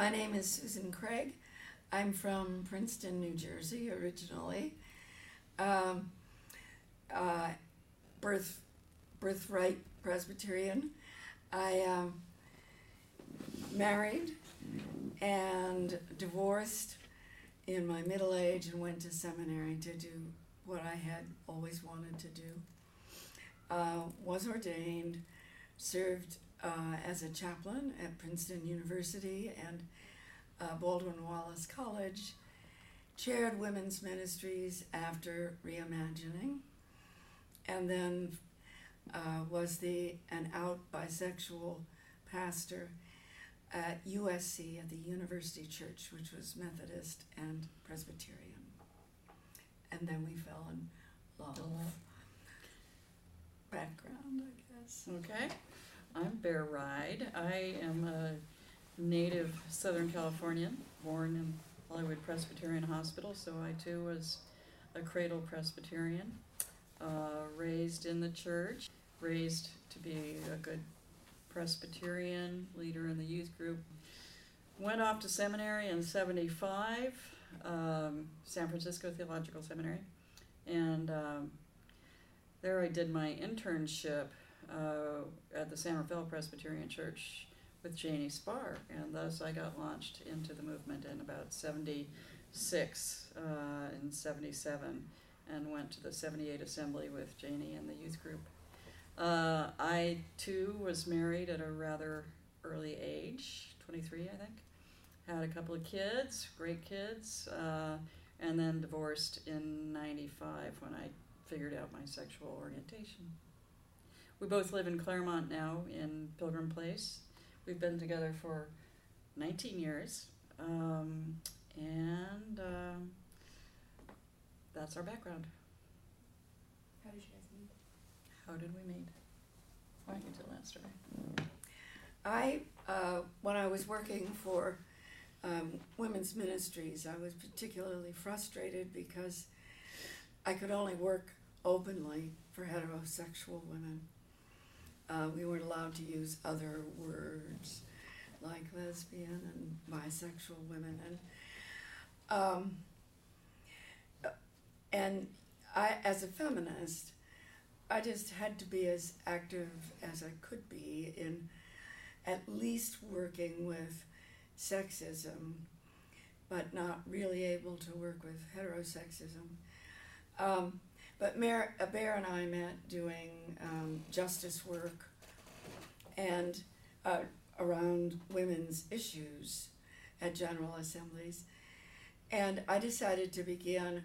My name is Susan Craig. I'm from Princeton, New Jersey, originally. Um, uh, birth, birthright Presbyterian. I um, married and divorced in my middle age and went to seminary to do what I had always wanted to do. Uh, was ordained, served uh, as a chaplain at Princeton University and uh, Baldwin Wallace College, chaired women's ministries after reimagining, and then uh, was the an out bisexual pastor at USC at the University Church, which was Methodist and Presbyterian. And then we fell in love. Background, I guess. Okay, I'm Bear Ride. I am a native Southern Californian, born in Hollywood Presbyterian Hospital, so I too was a cradle Presbyterian. Uh, raised in the church, raised to be a good Presbyterian, leader in the youth group. Went off to seminary in 75, um, San Francisco Theological Seminary, and um, there I did my internship uh, at the San Rafael Presbyterian Church with Janie Spahr, and thus I got launched into the movement in about 76 uh, and 77, and went to the 78 assembly with Janie and the youth group. Uh, I too was married at a rather early age, 23, I think. Had a couple of kids, great kids, uh, and then divorced in 95 when I figured out my sexual orientation. We both live in Claremont now in Pilgrim Place. We've been together for 19 years, um, and um, that's our background. How did you guys meet? How did we meet? Why don't you tell that story? I, uh, when I was working for um, women's ministries, I was particularly frustrated because I could only work openly for heterosexual women. Uh, we weren't allowed to use other words like lesbian and bisexual women, and um, and I, as a feminist, I just had to be as active as I could be in at least working with sexism, but not really able to work with heterosexism. Um, but Mayor, uh, Bear and I met doing um, justice work and uh, around women's issues at General Assemblies. And I decided to begin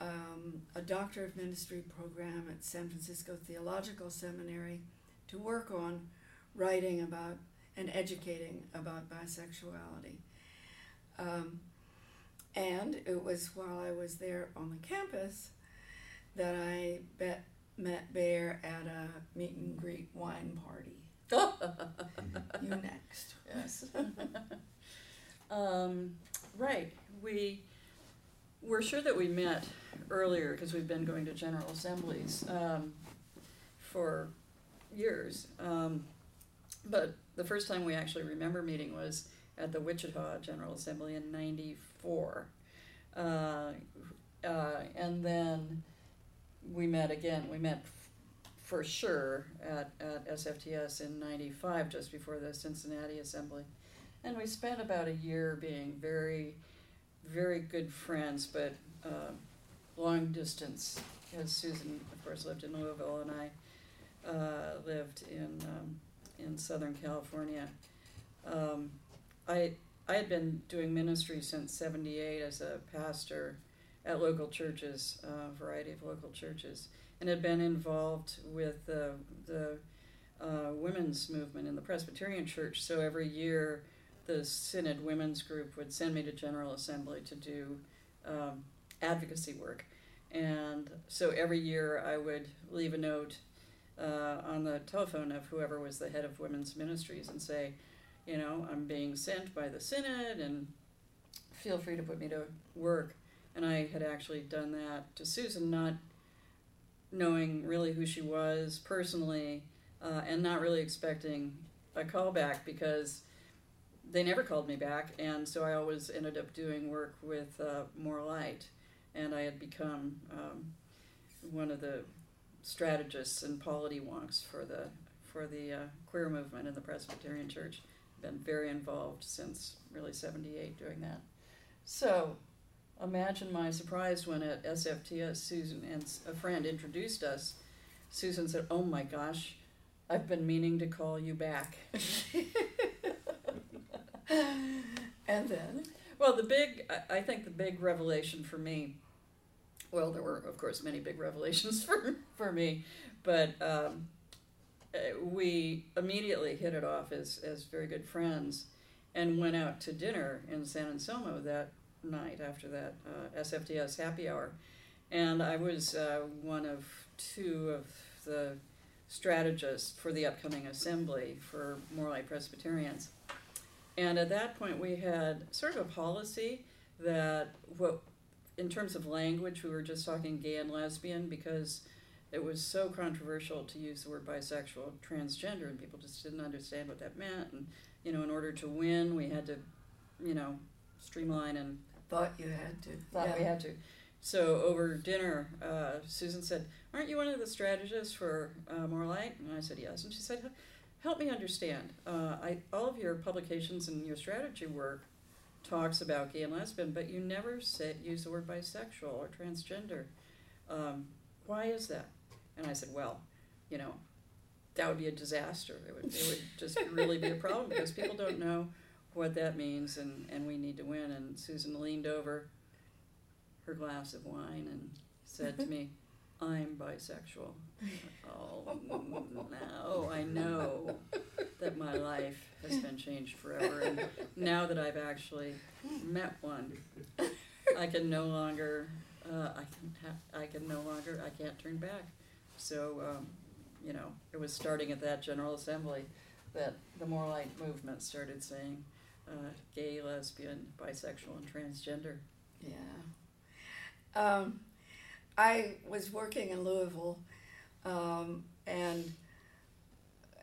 um, a Doctor of Ministry program at San Francisco Theological Seminary to work on writing about and educating about bisexuality. Um, and it was while I was there on the campus that I bet, met Bear at a meet and greet wine party. you next. Yes. um, right. We we're sure that we met earlier because we've been going to general assemblies um, for years. Um, but the first time we actually remember meeting was at the Wichita General Assembly in '94. Uh, uh, and then we met again. We met for sure at, at SFTS in 95, just before the Cincinnati Assembly. And we spent about a year being very, very good friends, but uh, long distance, because Susan, of course, lived in Louisville and I uh, lived in, um, in Southern California. Um, I, I had been doing ministry since 78 as a pastor at local churches, a variety of local churches, and had been involved with the, the uh, women's movement in the Presbyterian Church. So every year, the Synod Women's Group would send me to General Assembly to do um, advocacy work. And so every year I would leave a note uh, on the telephone of whoever was the head of women's ministries and say, you know, I'm being sent by the Synod and feel free to put me to work. And I had actually done that to Susan, not knowing really who she was personally uh, and not really expecting a callback because they never called me back, and so I always ended up doing work with uh, More Light, and I had become um, one of the strategists and polity wonks for the for the uh, queer movement in the Presbyterian Church. Been very involved since really '78 doing that. So, imagine my surprise when at SFTS, Susan and a friend introduced us. Susan said, "Oh my gosh, I've been meaning to call you back." and then? Well, the big, I think the big revelation for me, well, there were, of course, many big revelations for, for me, but um, uh, we immediately hit it off as, as very good friends and went out to dinner in San Anselmo that night after that uh, SFTS happy hour. And I was uh, one of two of the strategists for the upcoming assembly for Light Presbyterians. And at that point, we had sort of a policy that what, in terms of language, we were just talking gay and lesbian because it was so controversial to use the word bisexual, transgender, and people just didn't understand what that meant. And you know, in order to win, we had to, you know, streamline and thought you had to. Thought yeah. we had to. So over dinner, uh, Susan said, "Aren't you one of the strategists for uh, More Light?" And I said, "Yes." And she said, help me understand. Uh, I, all of your publications and your strategy work talks about gay and lesbian, but you never say, use the word bisexual or transgender. Um, why is that? And I said, well, you know, that would be a disaster. It would, it would just really be a problem because people don't know what that means and, and we need to win. And Susan leaned over her glass of wine and said to me, I'm bisexual. Oh, now I know that my life has been changed forever. And now that I've actually met one, I can no longer, uh, I can, ha- I can no longer, I can't turn back. So, um, you know, it was starting at that General Assembly that the More Light movement started saying uh, gay, lesbian, bisexual, and transgender. Yeah. Um, I was working in Louisville, um, and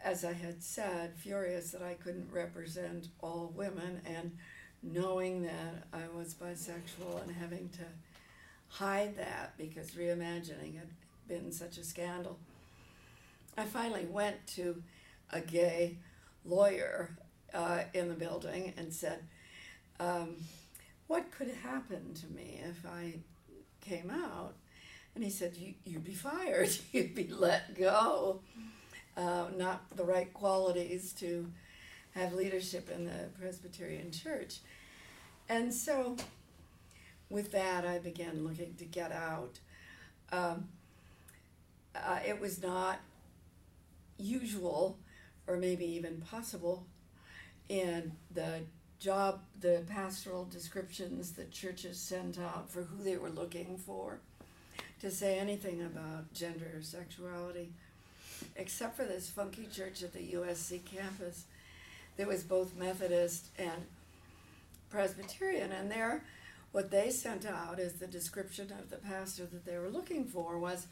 as I had said, furious that I couldn't represent all women, and knowing that I was bisexual and having to hide that because reimagining had been such a scandal. I finally went to a gay lawyer uh, in the building and said, um, What could happen to me if I came out? And he said, you, You'd be fired, you'd be let go. Uh, not the right qualities to have leadership in the Presbyterian Church. And so, with that, I began looking to get out. Um, uh, it was not usual, or maybe even possible, in the job, the pastoral descriptions that churches sent out for who they were looking for to say anything about gender or sexuality, except for this funky church at the USC campus that was both Methodist and Presbyterian. And there, what they sent out as the description of the pastor that they were looking for was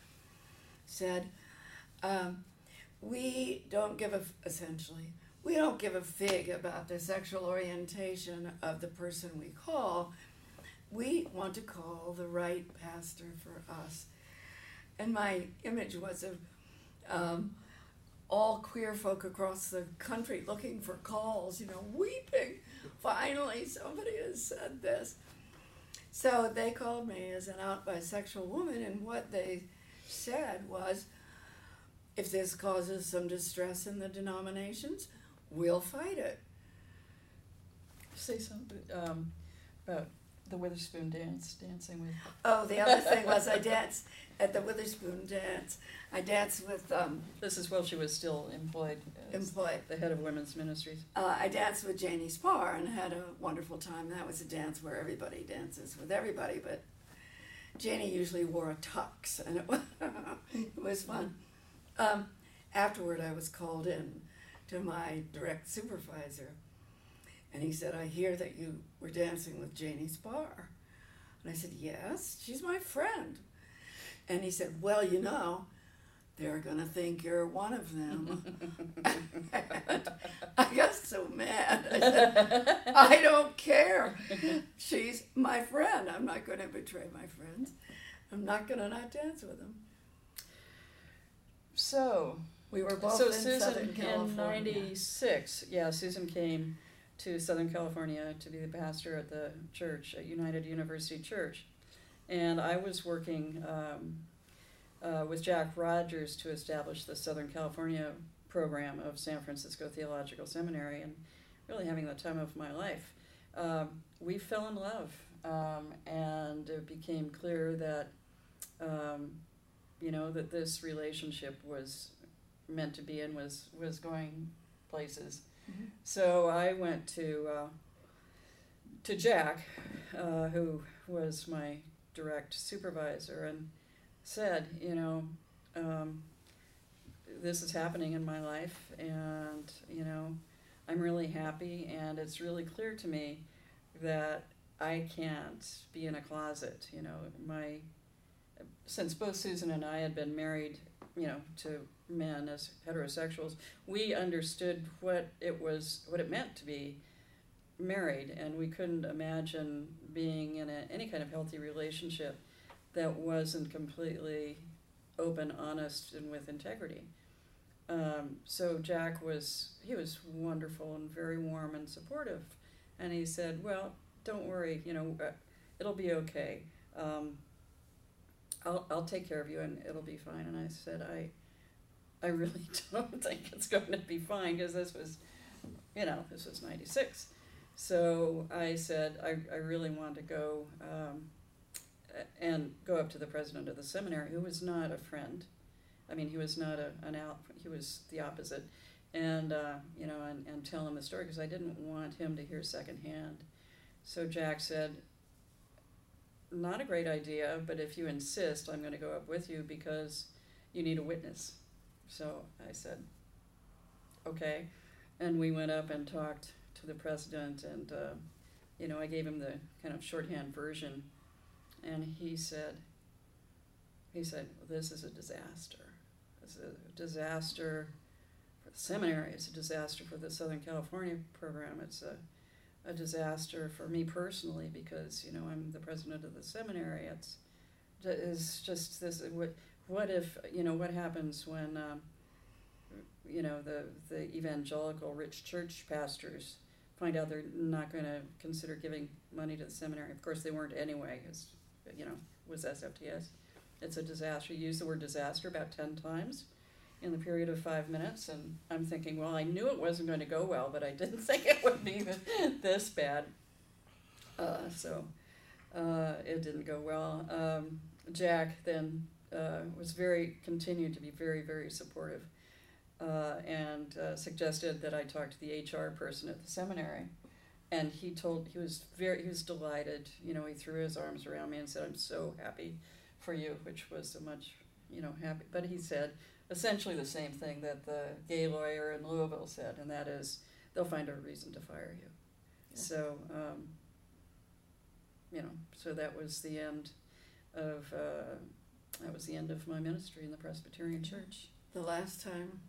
said, um, we don't give a, essentially, we don't give a fig about the sexual orientation of the person we call we want to call the right pastor for us. And my image was of um, all queer folk across the country looking for calls, you know, weeping. Finally, somebody has said this. So they called me as an out bisexual woman, and what they said was if this causes some distress in the denominations, we'll fight it. Say something um, about the Witherspoon dance, dancing with. Oh, the other thing was I danced at the Witherspoon dance. I danced with um, This is while she was still employed as employed. the head of women's ministries. Uh, I danced with Janie Spahr and had a wonderful time. That was a dance where everybody dances with everybody, but Janie usually wore a tux, and it was, it was fun. Um, afterward, I was called in to my direct supervisor, and he said, I hear that you were dancing with Janie Spahr. And I said, Yes, she's my friend. And he said, Well, you know, they're going to think you're one of them. I got so mad. I said, I don't care. She's my friend. I'm not going to betray my friends. I'm not going to not dance with them. So, We were both so in Susan Southern in California. '96, yeah, Susan came to Southern California to be the pastor at the church at United University Church, and I was working um, uh, with Jack Rogers to establish the Southern California program of San Francisco Theological Seminary, and really having the time of my life. Um, we fell in love, um, and it became clear that. Um, you know that this relationship was meant to be and was was going places. Mhm. So I went to uh, to Jack, uh, who was my direct supervisor, and said, you know, um, this is happening in my life, and you know, I'm really happy, and it's really clear to me that I can't be in a closet. You know, my since both Susan and I had been married, you know, to men as heterosexuals, we understood what it was, what it meant to be married, and we couldn't imagine being in a, any kind of healthy relationship that wasn't completely open, honest, and with integrity. Um, so Jack was he was wonderful and very warm and supportive, and he said, "Well, don't worry, you know, uh, it'll be okay." Um, I'll, I'll take care of you and it'll be fine. And I said, I, I really don't think it's going to be fine because this was, you know, this was 96. So I said, I, I really want to go um, and go up to the president of the seminary, who was not a friend. I mean, he was not a, an out, he was the opposite. And, uh, you know, and, and tell him the story because I didn't want him to hear secondhand. So Jack said, not a great idea, but if you insist, I'm going to go up with you because you need a witness. So I said, okay. And we went up and talked to the president, and, uh, you know, I gave him the kind of shorthand version. And he said, he said, this is a disaster. It's a disaster for the seminary. It's a disaster for the Southern California program. It's a a disaster for me personally because you know I'm the president of the seminary. It's is just this. What if you know what happens when um, you know the the evangelical rich church pastors find out they're not going to consider giving money to the seminary. Of course, they weren't anyway. Because you know was SFTS. It's a disaster. You use the word disaster about ten times in the period of five minutes, and I'm thinking, well, I knew it wasn't going to go well, but I didn't think it would be this bad. Uh, so uh, it didn't go well. Um, Jack then uh, was very continued to be very very supportive, uh, and uh, suggested that I talk to the HR person at the seminary. And he told he was very he was delighted. You know, he threw his arms around me and said, "I'm so happy for you," which was so much, you know, happy. But he said, essentially the same thing that the gay lawyer in Louisville said, and that is they'll find a reason to fire you. Yeah. So, um, you know, so that was the end of uh, that was the end of my ministry in the Presbyterian Church. The last time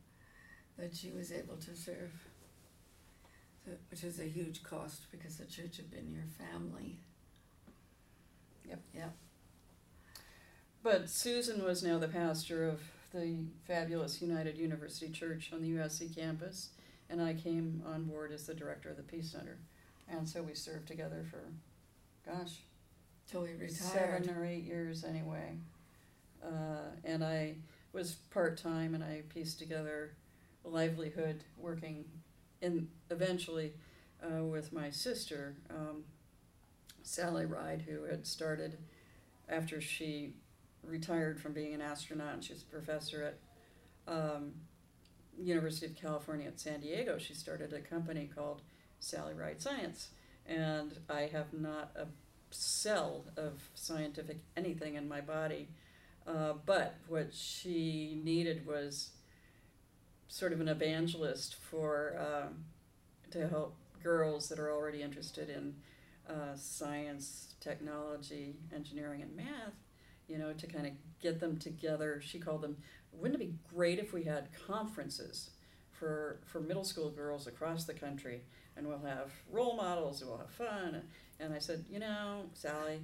that she was able to serve, which is a huge cost because the church had been your family. Yep. Yep. But Susan was now the pastor of the fabulous United University Church on the USC campus, and I came on board as the director of the Peace Center, and so we served together for, gosh, Till we retired. seven or eight years anyway. Uh, and I was part time, and I pieced together a livelihood working in eventually uh, with my sister, um, Sally Ride, who had started after she retired from being an astronaut. and She was a professor at um, University of California at San Diego. She started a company called Sally Ride Science, and I have not a cell of scientific anything in my body. Uh, but what she needed was sort of an evangelist for um, to help girls that are already interested in uh, science, technology, engineering, and math. You know, to kind of get them together. She called them. Wouldn't it be great if we had conferences for for middle school girls across the country, and we'll have role models, and we'll have fun. And I said, you know, Sally,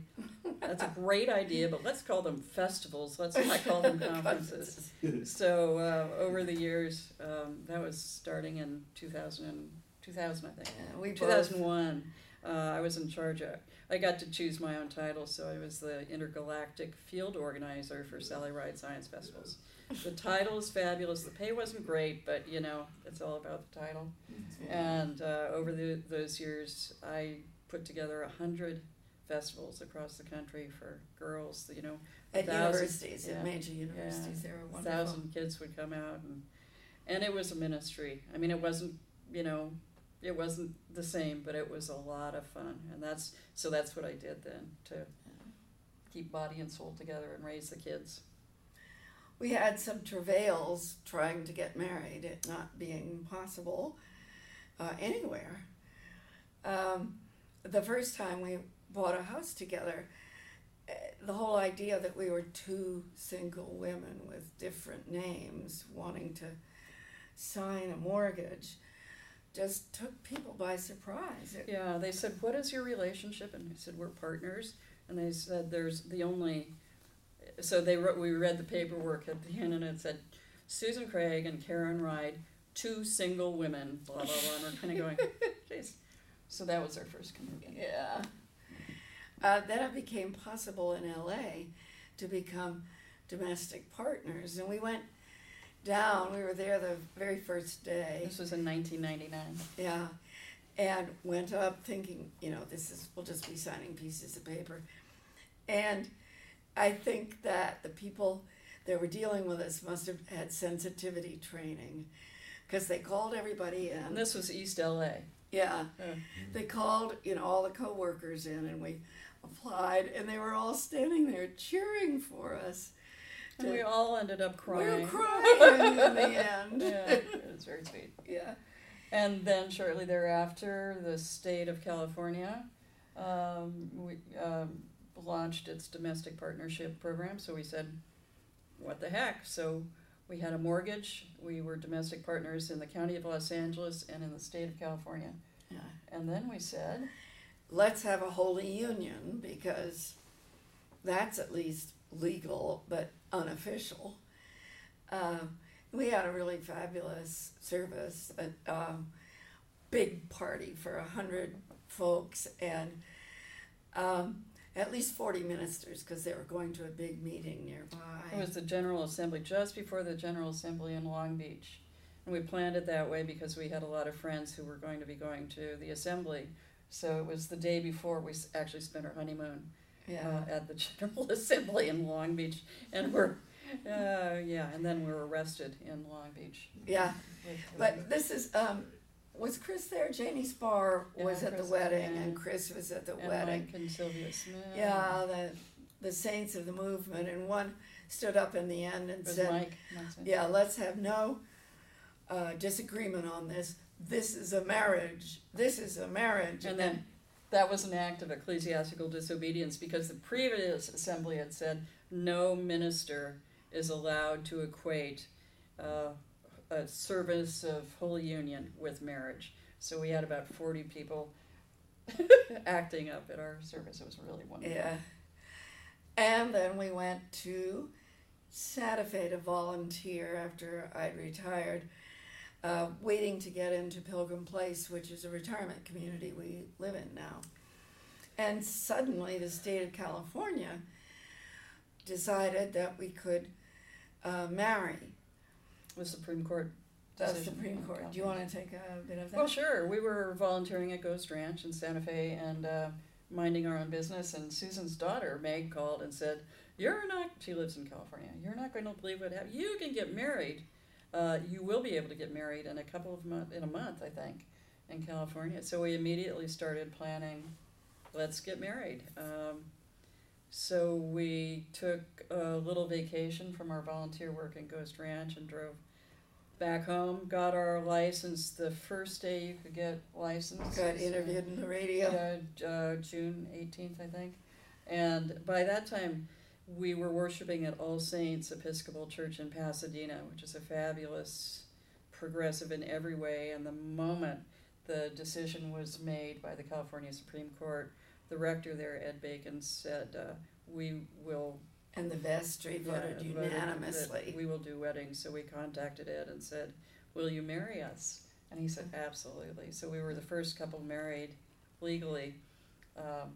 that's a great idea, but let's call them festivals. Let's not call them conferences. so uh, over the years, um, that was starting in 2000, and, 2000 I think. Yeah, we both, 2001, uh, I was in charge of. I got to choose my own title, so I was the intergalactic field organizer for Sally Ride Science Festivals. The title is fabulous. The pay wasn't great, but you know, it's all about the title. And uh, over the, those years, I put together a hundred festivals across the country for girls. You know, at thousand- universities, yeah. at major universities, they were wonderful. thousand kids would come out, and and it was a ministry. I mean, it wasn't you know, it wasn't the same, but it was a lot of fun, and that's so that's what I did then to keep body and soul together and raise the kids. We had some travails trying to get married, it not being possible uh, anywhere. Um, the first time we bought a house together, eh, the whole idea that we were two single women with different names wanting to sign a mortgage just took people by surprise. It- Yeah, they said, "What is your relationship?" And I said, "We're partners." And they said, "There's the only." So they wrote. We read the paperwork at the end, and it said, "Susan Craig and Karen Ride, two single women." Blah blah blah. And we're kind of going, "Jeez." So that was our first commitment. Yeah. Uh, then it became possible in LA to become domestic partners, and we went down. We were there the very first day. This was in 1999. Yeah, and went up thinking, you know, this is we'll just be signing pieces of paper, and I think that the people that were dealing with us must have had sensitivity training, because they called everybody And in. this was East LA. Yeah, Uh, they called, you know, all the coworkers in, and we applied, and they were all standing there cheering for us. and we all ended up crying. We were crying. crying in the end. yeah, it was very sweet. yeah. And then shortly thereafter, the state of California um, we, um, launched its domestic partnership program. So we said, what the heck? So we had a mortgage. We were domestic partners in the county of Los Angeles and in the state of California. Yeah. And then we said, let's have a holy union because that's at least legal but unofficial. Um, we had a really fabulous service, a um, big party for a hundred folks and um, at least forty ministers because they were going to a big meeting nearby. it was the General Assembly, just before the General Assembly in Long Beach. And we planned it that way because we had a lot of friends who were going to be going to the assembly. So it was the day before we s- actually spent our honeymoon. yeah. uh, at the General Assembly in Long Beach, and we're, uh, yeah, and then we were arrested in Long Beach. yeah. with- But this is um, was Chris there? Janie Spahr was Yeah, at the Chris, wedding, yeah. and Chris was at the and wedding. Mike and Sylvia Smith. Yeah, the the saints of the movement, and one stood up in the end and it was said, Mike. "Yeah, let's have no uh, disagreement on this. This is a marriage. This is a marriage." And then that was an act of ecclesiastical disobedience because the previous assembly had said no minister is allowed to equate uh, a service of Holy Union with marriage. So we had about 40 people acting up at our service. It was really wonderful. yeah, and then we went to Santa Fe to volunteer after I'd retired. Uh, waiting to get into Pilgrim Place, which is a retirement community we live in now. And suddenly, the state of California decided that we could uh, marry The Supreme Court. the decision Supreme Court. Do you want to take a bit of that? Well, sure. We were volunteering at Ghost Ranch in Santa Fe and uh, minding our own business. And Susan's daughter, Meg, called and said, "You're not." She lives in California. You're not going to believe what happened. You can get married. Uh, you will be able to get married in a couple of months, in a month, I think, in California. So we immediately started planning. Let's get married. Um, so we took a little vacation from our volunteer work in Ghost Ranch and drove back home. Got our license the first day you could get licensed. Got interviewed in the radio. Uh, uh, June eighteenth, I think. And by that time, we were worshiping at All Saints Episcopal Church in Pasadena, which is a fabulous progressive in every way, and the moment the decision was made by the California Supreme Court, the rector there, Ed Bacon, said, uh, we will And the vestry voted yeah, voted that unanimously. We will do weddings, so we contacted Ed and said, will you marry us? And he said, absolutely, so we were the first couple married legally, um,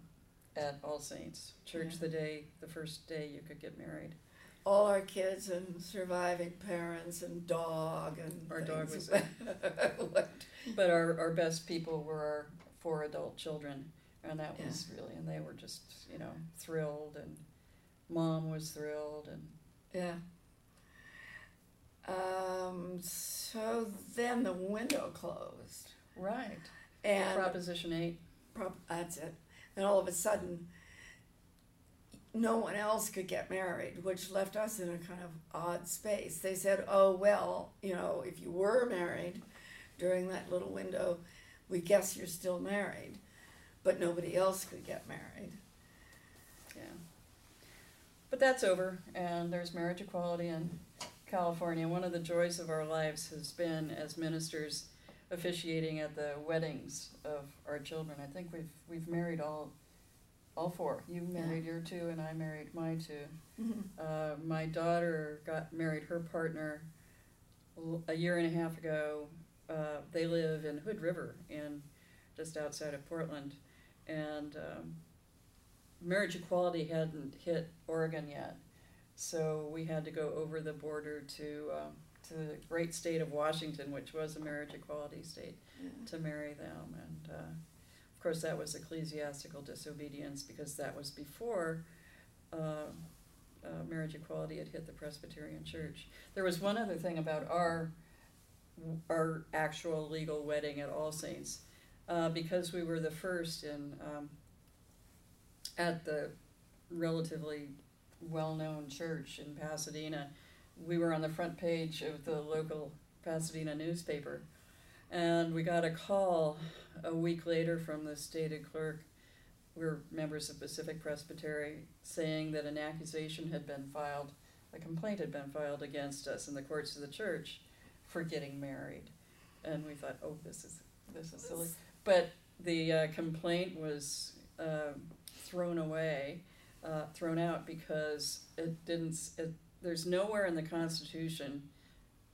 at All Saints Church Yeah. the day, the first day you could get married. All our kids and surviving parents and dog and Our dog things. was But our, our best people were our four adult children, and that was really, and they were just, you know, thrilled, and mom was thrilled, and Yeah. Um, so then the window closed, right. and Proposition eight. prob- that's it. And all of a sudden, no one else could get married, which left us in a kind of odd space. They said, "Oh well, you know, if you were married during that little window, we guess you're still married." But nobody else could get married. Yeah. But that's over, and there's marriage equality in California. One of the joys of our lives has been as ministers officiating at the weddings of our children. I think we've we've married all all four. You married your two, and I married my two. Uh, my daughter got married her partner a year and a half ago. Uh, they live in Hood River, in just outside of Portland, and um, marriage equality hadn't hit Oregon yet, so we had to go over the border to um, to the great state of Washington, which was a marriage equality state, to marry them, and uh, of course that was ecclesiastical disobedience because that was before. Uh, uh, marriage equality had hit the Presbyterian Church. There was one other thing about our our actual legal wedding at All Saints, uh, because we were the first in um, at the relatively well-known church in Pasadena. We were on the front page of the local Pasadena newspaper, and we got a call a week later from the stated clerk. We're members of Pacific Presbytery, saying that an accusation had been filed, a complaint had been filed against us in the courts of the church for getting married, and we thought, oh, this is this is silly. But the uh, complaint was uh, thrown away, uh, thrown out because it didn't. It, there's nowhere in the Constitution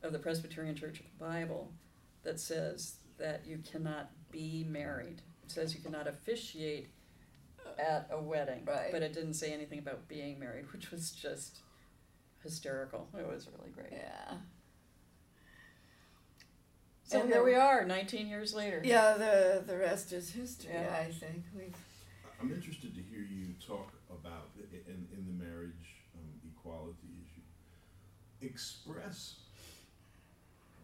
of the Presbyterian Church of the Bible that says that you cannot be married. It says you cannot officiate at a wedding, Right. but it didn't say anything about being married, which was just hysterical. It was really great. Yeah. So And here we are, 19 years later. Yeah, the the rest is history. Yeah. I think we've. I'm interested to hear you talk about i- in, in the marriage um, equality issue. Express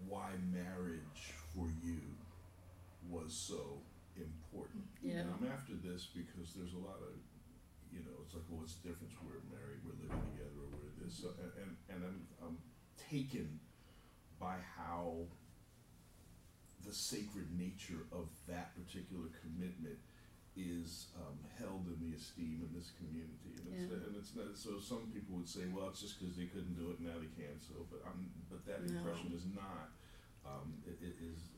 why marriage for you was so important. Yeah. And I'm after this because there's a lot of, you know, it's like, well, what's the difference? We're married, we're living together, or we're this. So, and, and, and I'm, I'm taken by how the sacred nature of that particular commitment is um, held in the esteem in this community, and it's, and it's not. So some people would say, well, it's just because they couldn't do it, now they can. So, but I'm, but that No. impression is not. Um, it, it is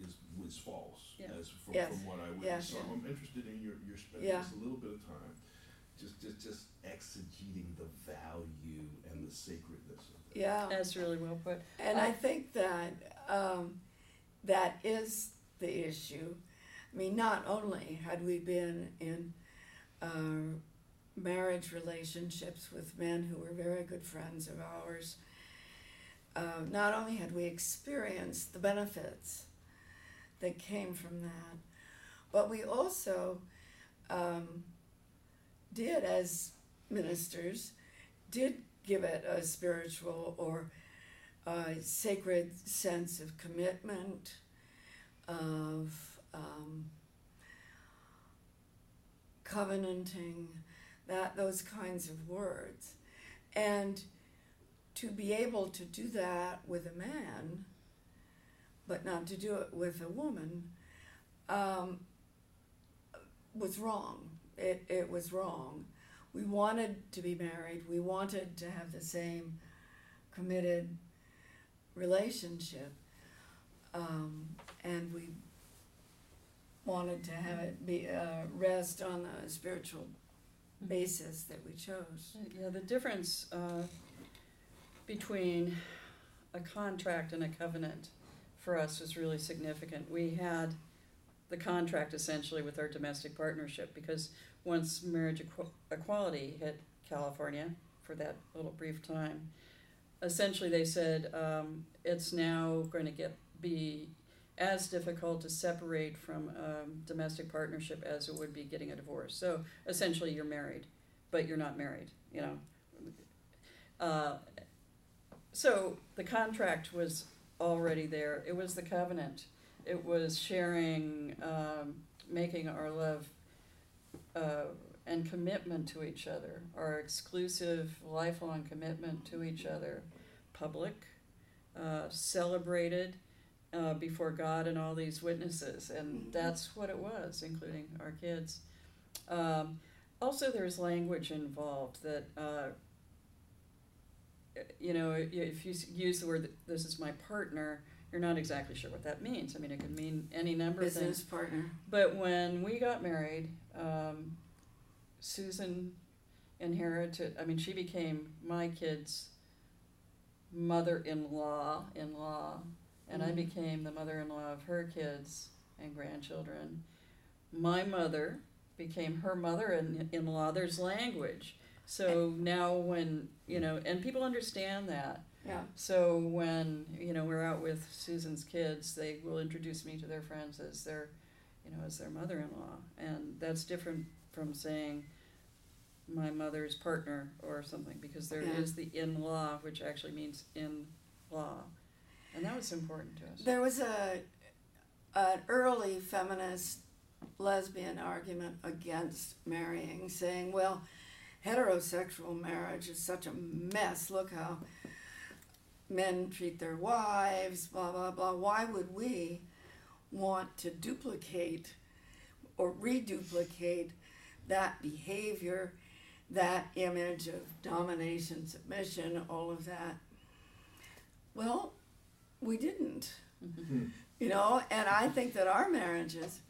is was false Yeah. as from, Yes. from what I Yes. witnessed. So I'm interested in your your spending Yeah. just a little bit of time, just just just exegeting the value and the sacredness of that. Yeah. That's really well put. And I- I think that um, that is the issue. I mean, not only had we been in uh, marriage relationships with men who were very good friends of ours, uh, not only had we experienced the benefits that came from that, but we also um, did, as ministers, did give it a spiritual or a sacred sense of commitment, of um, covenanting, that those kinds of words, and to be able to do that with a man, but not to do it with a woman, um, was wrong. It it was wrong. We wanted to be married. We wanted to have the same committed relationship, Um, and we wanted to have it be, uh, rest on the spiritual basis that we chose. Yeah, the difference uh, between a contract and a covenant for us was really significant. We had the contract essentially with our domestic partnership because once marriage equ- equality hit California for that little brief time, essentially they said um, it's now going to get be as difficult to separate from um, domestic partnership as it would be getting a divorce. So essentially, you're married, but you're not married. You know. Uh, so the contract was already there. It was the covenant. It was sharing, um, making our love uh, and commitment to each other, our exclusive, lifelong commitment to each other, public, uh, celebrated uh, before God and all these witnesses, and Mhm. that's what it was, including our kids. Um, also, there's language involved that, uh, you know, if you use the word "this is my partner," you're not exactly sure what that means. I mean, it could mean any number of things. Business partner. But when we got married, um, Susan inherited, I mean, she became my kid's mother in law, in law, and I Mhm. became the mother in law of her kids and grandchildren. My mother became her mother in law. There's language. So now, when, you know, and people understand that. Yeah. So when you know we're out with Susan's kids, they will introduce me to their friends as their, you know, as their mother-in-law, and that's different from saying my mother's partner or something because there is Yeah. the in-law, which actually means in-law, and that was important to us. There was a an early feminist lesbian argument against marrying, saying, "Well, heterosexual marriage is such a mess. Look how men treat their wives. Blah blah blah. Why would we want to duplicate or reduplicate that behavior, that image of domination, submission, all of that?" Well, we didn't Mhm. you know and i think that our marriages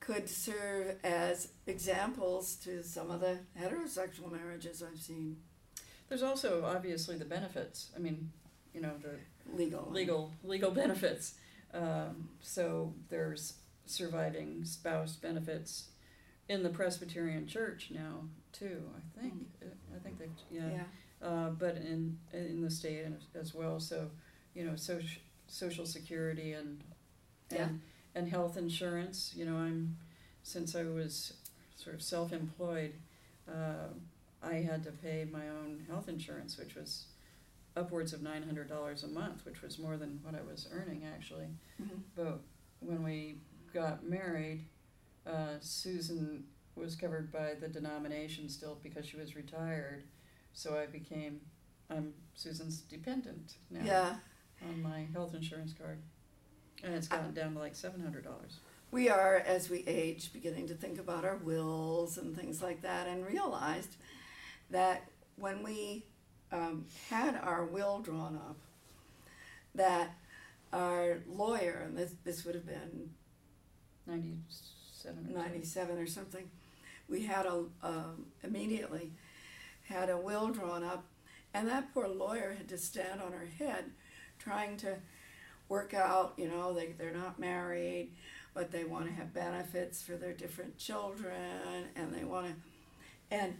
could serve as examples to some of the heterosexual marriages i've seen There's also obviously the benefits. I mean, you know, the legal legal legal benefits. Um, so there's surviving spouse benefits in the Presbyterian Church now too. I think I think they yeah. yeah Uh, but in in the state and as well. So you know, social social security and and Yeah. and health insurance. You know, I'm since I was sort of self-employed. Uh, I had to pay my own health insurance, which was upwards of nine hundred dollars a month, which was more than what I was earning actually. Mhm. But when we got married, uh, Susan was covered by the denomination still because she was retired. So I became, I'm Susan's dependent now yeah on my health insurance card. And it's gotten down to like seven hundred dollars. we are as we age beginning to think about our wills and things like that and realized that when we um, had our will drawn up that our lawyer and this, this would have been Ninety-seven or 97 or something we had a um, immediately had a will drawn up and that poor lawyer had to stand on her head trying to work out you know they, they're not married but they want to have benefits for their different children and they want to and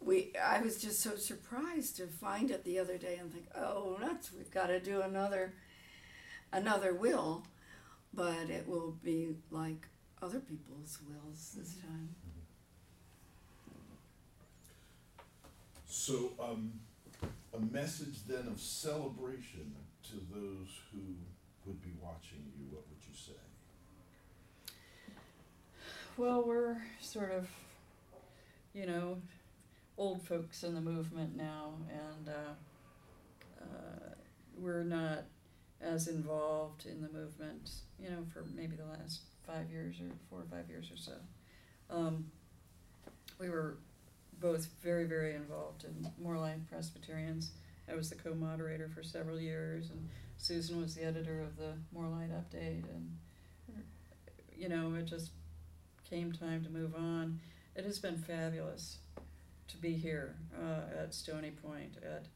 we i was just so surprised to find it the other day and think oh nuts we've got to do another another will but it will be like other people's wills this time. So, um, a message then of celebration to those who would be watching you, what would you say? Well, we're sort of, you know, old folks in the movement now, and uh, uh, we're not as involved in the movement, you know, for maybe the last five years or four or five years or so. Um, we were both very, very involved in More Light Presbyterians. I was the co-moderator for several years, and Susan was the editor of the More Light Update, and you know, it just came time to move on. It has been fabulous to be here uh, at Stony Point at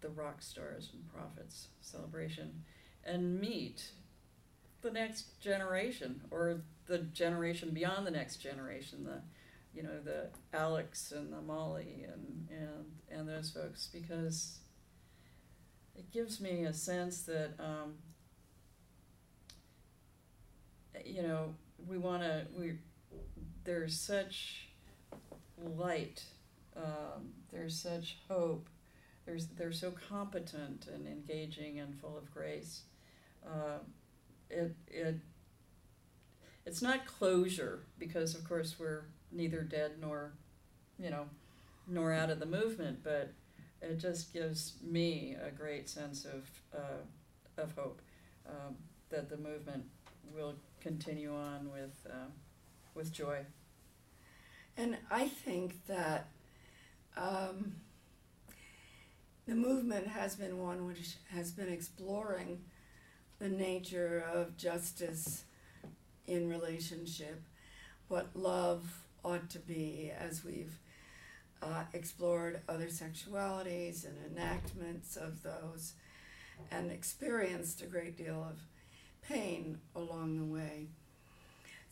the Rock Stars and Prophets celebration and meet the next generation or the generation beyond the next generation, the you know, the Alex and the Molly and, and, and those folks because it gives me a sense that, um, you know, we want to, we, there's such light, um, there's such hope, there's, they're so competent and engaging and full of grace. Uh, it, it, it's not closure because, of course, we're neither dead nor, you know, nor out of the movement, but it just gives me a great sense of, uh, of hope um, that the movement will continue on with, uh, with joy. And I think that um, the movement has been one which has been exploring the nature of justice in relationship, what love ought to be as we've uh, explored other sexualities and enactments of those and experienced a great deal of pain along the way.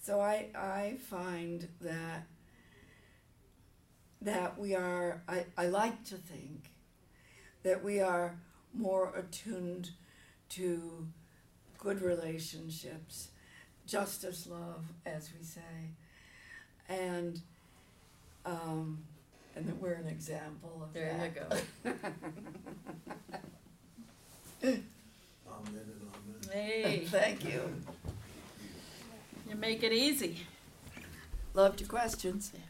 So I, I find that that we are I, I like to think that we are more attuned to good relationships, justice love, as we say, and um, and that we're an example of that. There that. you go. Amen and amen. Hey, Thank you. you make it easy. Loved your questions. Yeah.